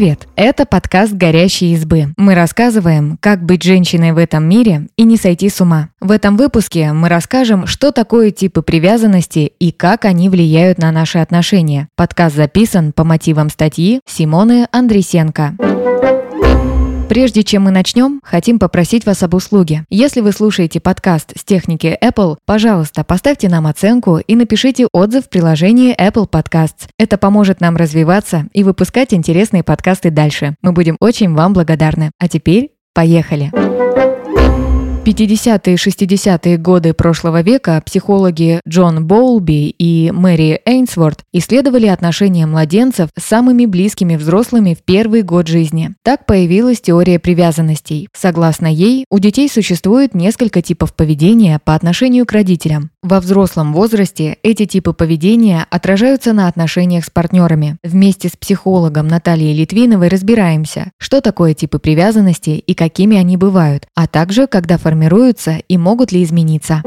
Привет! Это подкаст «Горящие избы». Мы рассказываем, как быть женщиной в этом мире и не сойти с ума. В этом выпуске мы расскажем, что такое типы привязанности и как они влияют на наши отношения. Подкаст записан по мотивам статьи Симоны Андресенко. Прежде чем мы начнем, хотим попросить вас об услуге. Если вы слушаете подкаст с техники Apple, пожалуйста, поставьте нам оценку и напишите отзыв в приложении Apple Podcasts. Это поможет нам развиваться и выпускать интересные подкасты дальше. Мы будем очень вам благодарны. А теперь поехали! 50-е и 60-е годы прошлого века психологи Джон Боулби и Мэри Эйнсворт исследовали отношения младенцев с самыми близкими взрослыми в первый год жизни. Так появилась теория привязанностей. Согласно ей, у детей существует несколько типов поведения по отношению к родителям. Во взрослом возрасте эти типы поведения отражаются на отношениях с партнерами. Вместе с психологом Натальей Литвиновой разбираемся, что такое типы привязанности и какими они бывают, а также когда формируются и могут ли измениться.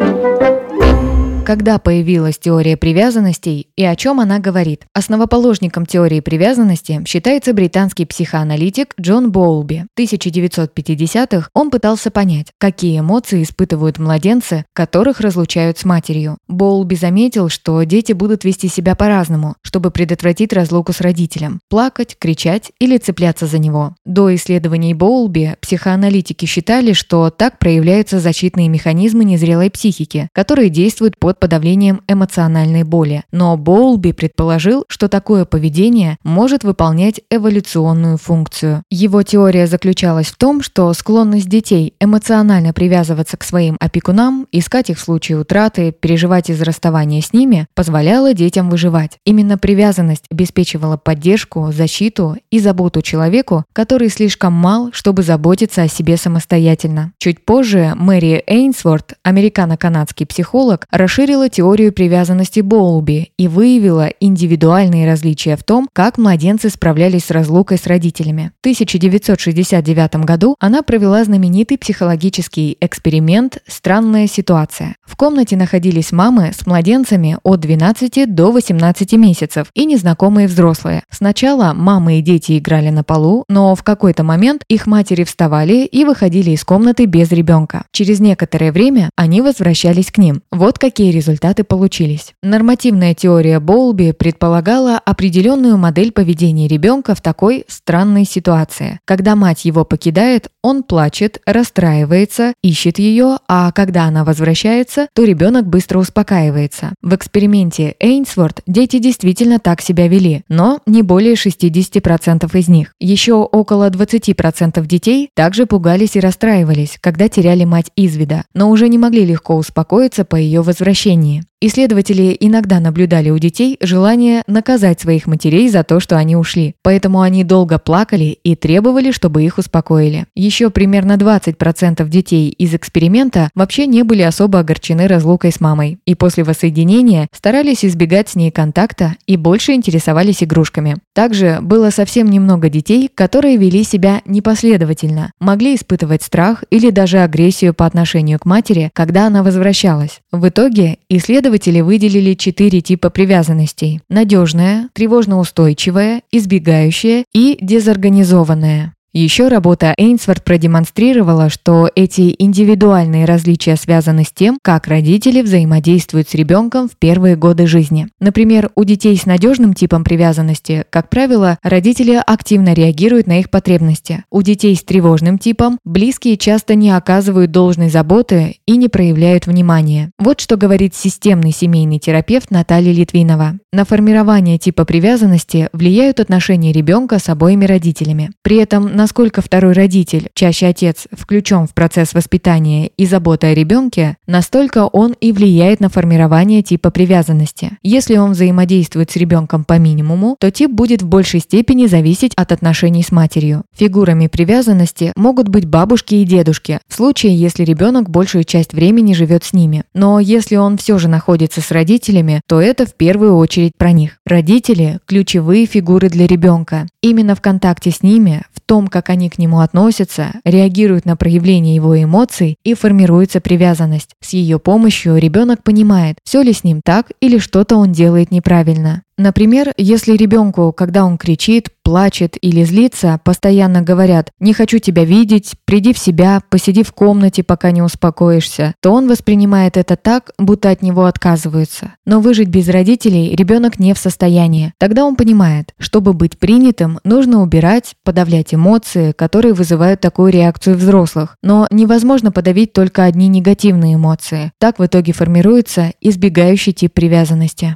Когда появилась теория привязанностей и о чем она говорит? Основоположником теории привязанности считается британский психоаналитик Джон Боулби. В 1950-х он пытался понять, какие эмоции испытывают младенцы, которых разлучают с матерью. Боулби заметил, что дети будут вести себя по-разному, чтобы предотвратить разлуку с родителем – плакать, кричать или цепляться за него. До исследований Боулби психоаналитики считали, что так проявляются защитные механизмы незрелой психики, которые действуют под под подавлением эмоциональной боли. Но Боулби предположил, что такое поведение может выполнять эволюционную функцию. Его теория заключалась в том, что склонность детей эмоционально привязываться к своим опекунам, искать их в случае утраты, переживать из-за расставания с ними, позволяла детям выживать. Именно привязанность обеспечивала поддержку, защиту и заботу человеку, который слишком мал, чтобы заботиться о себе самостоятельно. Чуть позже Мэри Эйнсворт, американо-канадский психолог, расширил расширила теорию привязанности Боулби и выявила индивидуальные различия в том, как младенцы справлялись с разлукой с родителями. В 1969 году она провела знаменитый психологический эксперимент «Странная ситуация». В комнате находились мамы с младенцами от 12 до 18 месяцев и незнакомые взрослые. Сначала мамы и дети играли на полу, но в какой-то момент их матери вставали и выходили из комнаты без ребенка. Через некоторое время они возвращались к ним. Вот какие результаты получились. Нормативная теория Боулби предполагала определенную модель поведения ребенка в такой странной ситуации. Когда мать его покидает, он плачет, расстраивается, ищет ее, а когда она возвращается, то ребенок быстро успокаивается. В эксперименте Эйнсворт дети действительно так себя вели, но не более 60% из них. Еще около 20% детей также пугались и расстраивались, когда теряли мать из вида, но уже не могли легко успокоиться по ее возвращению возвращении. Исследователи иногда наблюдали у детей желание наказать своих матерей за то, что они ушли. Поэтому они долго плакали и требовали, чтобы их успокоили. Еще примерно 20% детей из эксперимента вообще не были особо огорчены разлукой с мамой. И после воссоединения старались избегать с ней контакта и больше интересовались игрушками. Также было совсем немного детей, которые вели себя непоследовательно, могли испытывать страх или даже агрессию по отношению к матери, когда она возвращалась. В итоге исследователи Исследователи выделили четыре типа привязанностей – надежная, тревожно-устойчивая, избегающая и дезорганизованная. Еще работа Эйнсворт продемонстрировала, что эти индивидуальные различия связаны с тем, как родители взаимодействуют с ребенком в первые годы жизни. Например, у детей с надежным типом привязанности, как правило, родители активно реагируют на их потребности. У детей с тревожным типом близкие часто не оказывают должной заботы и не проявляют внимания. Вот что говорит системный семейный терапевт Наталья Литвинова. На формирование типа привязанности влияют отношения ребенка с обоими родителями. При этом насколько второй родитель, чаще отец, включен в процесс воспитания и заботы о ребенке, настолько он и влияет на формирование типа привязанности. Если он взаимодействует с ребенком по минимуму, то тип будет в большей степени зависеть от отношений с матерью. Фигурами привязанности могут быть бабушки и дедушки, в случае, если ребенок большую часть времени живет с ними. Но если он все же находится с родителями, то это в первую очередь про них. Родители – ключевые фигуры для ребенка. Именно в контакте с ними, в том, как они к нему относятся, реагируют на проявление его эмоций и формируется привязанность. С ее помощью ребенок понимает, все ли с ним так или что-то он делает неправильно. Например, если ребенку, когда он кричит, плачет или злится, постоянно говорят «не хочу тебя видеть», «приди в себя», «посиди в комнате, пока не успокоишься», то он воспринимает это так, будто от него отказываются. Но выжить без родителей ребенок не в состоянии. Тогда он понимает, чтобы быть принятым, нужно убирать, подавлять эмоции, которые вызывают такую реакцию взрослых. Но невозможно подавить только одни негативные эмоции. Так в итоге формируется избегающий тип привязанности.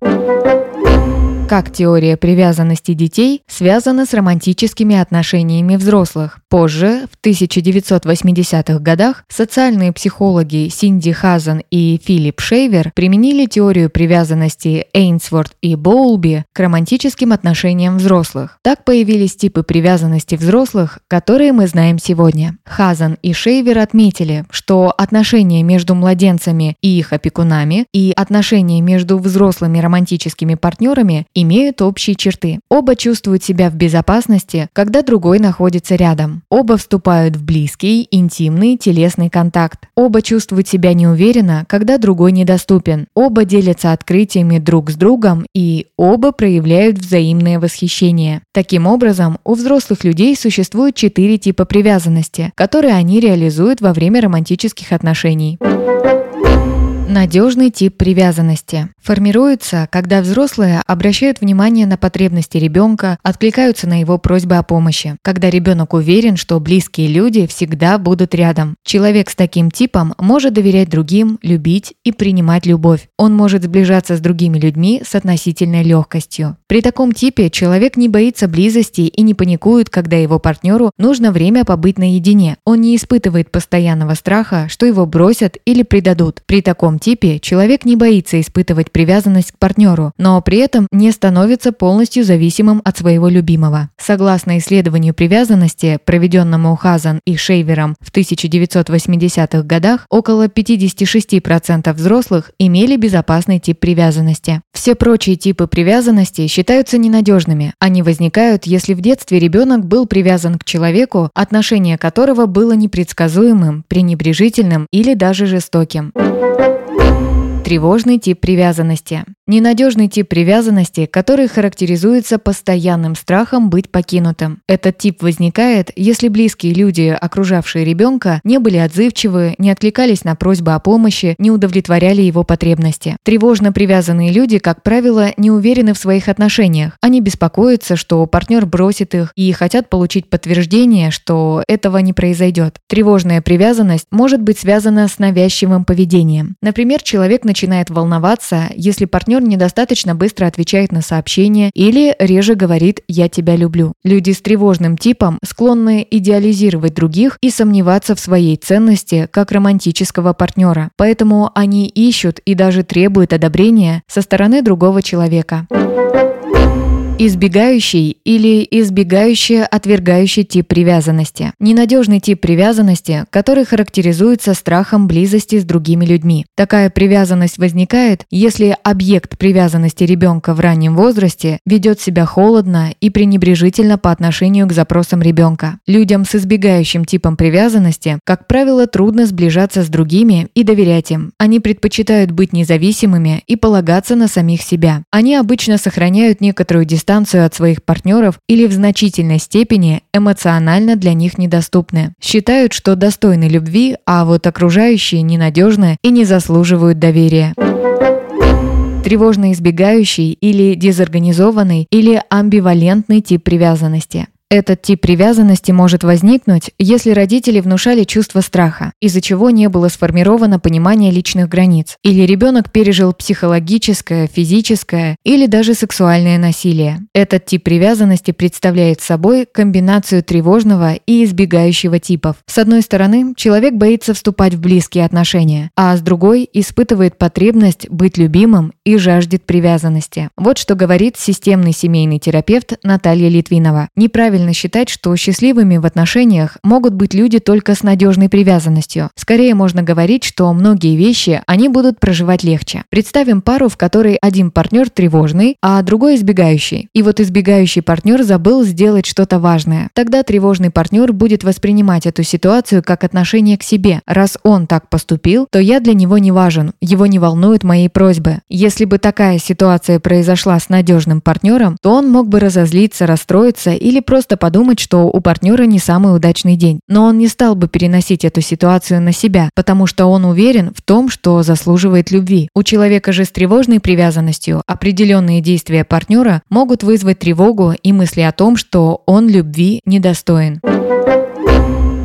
Как теория привязанности детей связана с романтическими отношениями взрослых? Позже, в 1980-х годах, социальные психологи Синди Хазан и Филипп Шейвер применили теорию привязанности Эйнсворт и Боулби к романтическим отношениям взрослых. Так появились типы привязанности взрослых, которые мы знаем сегодня. Хазан и Шейвер отметили, что отношения между младенцами и их опекунами и отношения между взрослыми романтическими партнерами имеют общие черты. Оба чувствуют себя в безопасности, когда другой находится рядом. Оба вступают в близкий, интимный, телесный контакт. Оба чувствуют себя неуверенно, когда другой недоступен. Оба делятся открытиями друг с другом и оба проявляют взаимное восхищение. Таким образом, у взрослых людей существует четыре типа привязанности, которые они реализуют во время романтических отношений. Надежный тип привязанности. Формируется, когда взрослые обращают внимание на потребности ребенка, откликаются на его просьбы о помощи, когда ребенок уверен, что близкие люди всегда будут рядом. Человек с таким типом может доверять другим, любить и принимать любовь. Он может сближаться с другими людьми с относительной легкостью. При таком типе человек не боится близости и не паникует, когда его партнеру нужно время побыть наедине. Он не испытывает постоянного страха, что его бросят или предадут. При таком типе человек не боится испытывать привязанность к партнеру, но при этом не становится полностью зависимым от своего любимого. Согласно исследованию привязанности, проведенному Хазан и Шейвером в 1980-х годах, около 56% взрослых имели безопасный тип привязанности. Все прочие типы привязанности считаются ненадежными. Они возникают, если в детстве ребенок был привязан к человеку, отношение которого было непредсказуемым, пренебрежительным или даже жестоким. Тревожный тип привязанности. Ненадежный тип привязанности, который характеризуется постоянным страхом быть покинутым. Этот тип возникает, если близкие люди, окружавшие ребенка, не были отзывчивы, не откликались на просьбы о помощи, не удовлетворяли его потребности. Тревожно привязанные люди, как правило, не уверены в своих отношениях. Они беспокоятся, что партнер бросит их и хотят получить подтверждение, что этого не произойдет. Тревожная привязанность может быть связана с навязчивым поведением. Например, человек начинает волноваться, если партнер недостаточно быстро отвечает на сообщения или реже говорит «я тебя люблю». Люди с тревожным типом склонны идеализировать других и сомневаться в своей ценности как романтического партнера, поэтому они ищут и даже требуют одобрения со стороны другого человека. Избегающий или избегающий отвергающий тип привязанности. Ненадежный тип привязанности, который характеризуется страхом близости с другими людьми. Такая привязанность возникает, если объект привязанности ребенка в раннем возрасте ведет себя холодно и пренебрежительно по отношению к запросам ребенка. Людям с избегающим типом привязанности, как правило, трудно сближаться с другими и доверять им. Они предпочитают быть независимыми и полагаться на самих себя. Они обычно сохраняют некоторую дистанцию дистанцию от своих партнеров или в значительной степени эмоционально для них недоступны. Считают, что достойны любви, а вот окружающие ненадежны и не заслуживают доверия тревожно избегающий или дезорганизованный или амбивалентный тип привязанности. Этот тип привязанности может возникнуть, если родители внушали чувство страха, из-за чего не было сформировано понимание личных границ, или ребенок пережил психологическое, физическое или даже сексуальное насилие. Этот тип привязанности представляет собой комбинацию тревожного и избегающего типов. С одной стороны, человек боится вступать в близкие отношения, а с другой испытывает потребность быть любимым и жаждет привязанности. Вот что говорит системный семейный терапевт Наталья Литвинова. Неправильно неправильно считать, что счастливыми в отношениях могут быть люди только с надежной привязанностью. Скорее можно говорить, что многие вещи они будут проживать легче. Представим пару, в которой один партнер тревожный, а другой избегающий. И вот избегающий партнер забыл сделать что-то важное. Тогда тревожный партнер будет воспринимать эту ситуацию как отношение к себе. Раз он так поступил, то я для него не важен, его не волнуют мои просьбы. Если бы такая ситуация произошла с надежным партнером, то он мог бы разозлиться, расстроиться или просто подумать, что у партнера не самый удачный день. Но он не стал бы переносить эту ситуацию на себя, потому что он уверен в том, что заслуживает любви. У человека же с тревожной привязанностью определенные действия партнера могут вызвать тревогу и мысли о том, что он любви недостоин.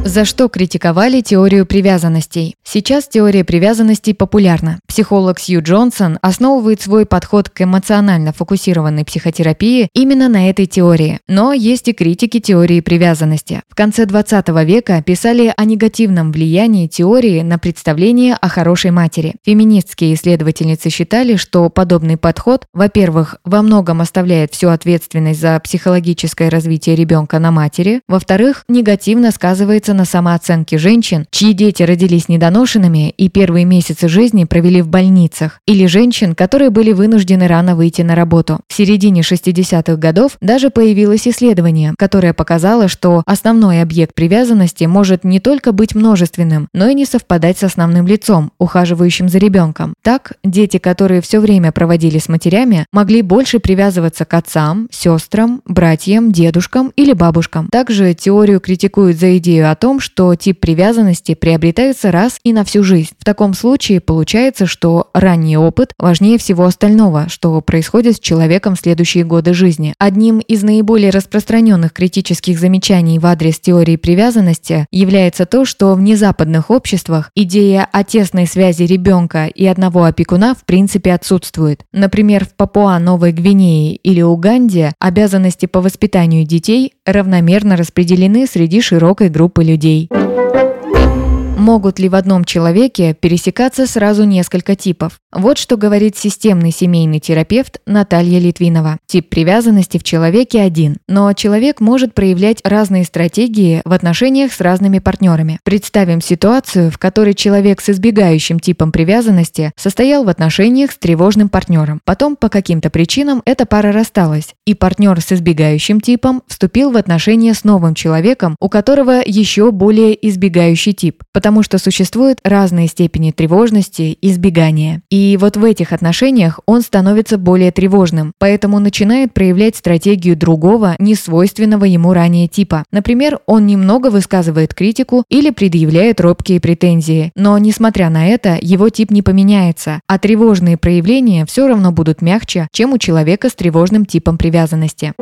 За что критиковали теорию привязанностей? Сейчас теория привязанностей популярна. Психолог Сью Джонсон основывает свой подход к эмоционально фокусированной психотерапии именно на этой теории. Но есть и критики теории привязанности. В конце 20 века писали о негативном влиянии теории на представление о хорошей матери. Феминистские исследовательницы считали, что подобный подход, во-первых, во многом оставляет всю ответственность за психологическое развитие ребенка на матери, во-вторых, негативно сказывается на самооценке женщин, чьи дети родились недоношенными и первые месяцы жизни провели в больницах, или женщин, которые были вынуждены рано выйти на работу. В середине 60-х годов даже появилось исследование, которое показало, что основной объект привязанности может не только быть множественным, но и не совпадать с основным лицом, ухаживающим за ребенком. Так, дети, которые все время проводили с матерями, могли больше привязываться к отцам, сестрам, братьям, дедушкам или бабушкам. Также теорию критикуют за идею о том, что тип привязанности приобретается раз и на всю жизнь. В таком случае получается, что ранний опыт важнее всего остального, что происходит с человеком в следующие годы жизни. Одним из наиболее распространенных критических замечаний в адрес теории привязанности является то, что в незападных обществах идея о тесной связи ребенка и одного опекуна в принципе отсутствует. Например, в Папуа-Новой Гвинее или Уганде обязанности по воспитанию детей равномерно распределены среди широкой группы людей. Могут ли в одном человеке пересекаться сразу несколько типов? Вот что говорит системный семейный терапевт Наталья Литвинова. Тип привязанности в человеке один, но человек может проявлять разные стратегии в отношениях с разными партнерами. Представим ситуацию, в которой человек с избегающим типом привязанности состоял в отношениях с тревожным партнером. Потом по каким-то причинам эта пара рассталась, и партнер с избегающим типом вступил в отношения с новым человеком, у которого еще более избегающий тип, потому что существуют разные степени тревожности и избегания. И вот в этих отношениях он становится более тревожным, поэтому начинает проявлять стратегию другого, несвойственного ему ранее типа. Например, он немного высказывает критику или предъявляет робкие претензии, но несмотря на это, его тип не поменяется, а тревожные проявления все равно будут мягче, чем у человека с тревожным типом привязанности.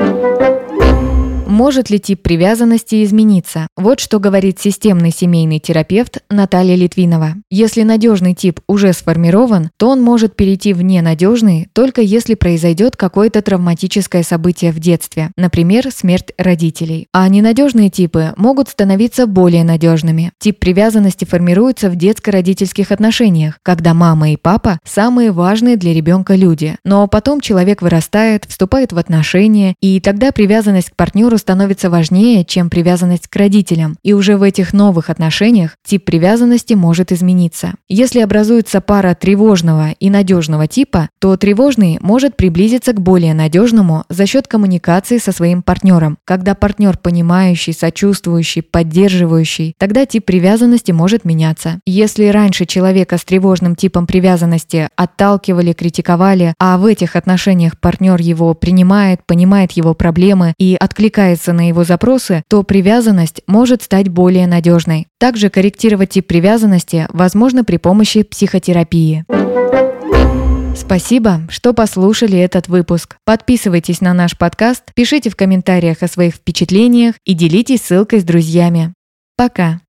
Может ли тип привязанности измениться? Вот что говорит системный семейный терапевт Наталья Литвинова. Если надежный тип уже сформирован, то он может перейти в ненадежный только если произойдет какое-то травматическое событие в детстве, например, смерть родителей. А ненадежные типы могут становиться более надежными. Тип привязанности формируется в детско-родительских отношениях, когда мама и папа – самые важные для ребенка люди. Но потом человек вырастает, вступает в отношения, и тогда привязанность к партнеру становится важнее, чем привязанность к родителям, и уже в этих новых отношениях тип привязанности может измениться. Если образуется пара тревожного и надежного типа, то тревожный может приблизиться к более надежному за счет коммуникации со своим партнером. Когда партнер понимающий, сочувствующий, поддерживающий, тогда тип привязанности может меняться. Если раньше человека с тревожным типом привязанности отталкивали, критиковали, а в этих отношениях партнер его принимает, понимает его проблемы и откликается откликается на его запросы, то привязанность может стать более надежной. Также корректировать тип привязанности возможно при помощи психотерапии. Спасибо, что послушали этот выпуск. Подписывайтесь на наш подкаст, пишите в комментариях о своих впечатлениях и делитесь ссылкой с друзьями. Пока!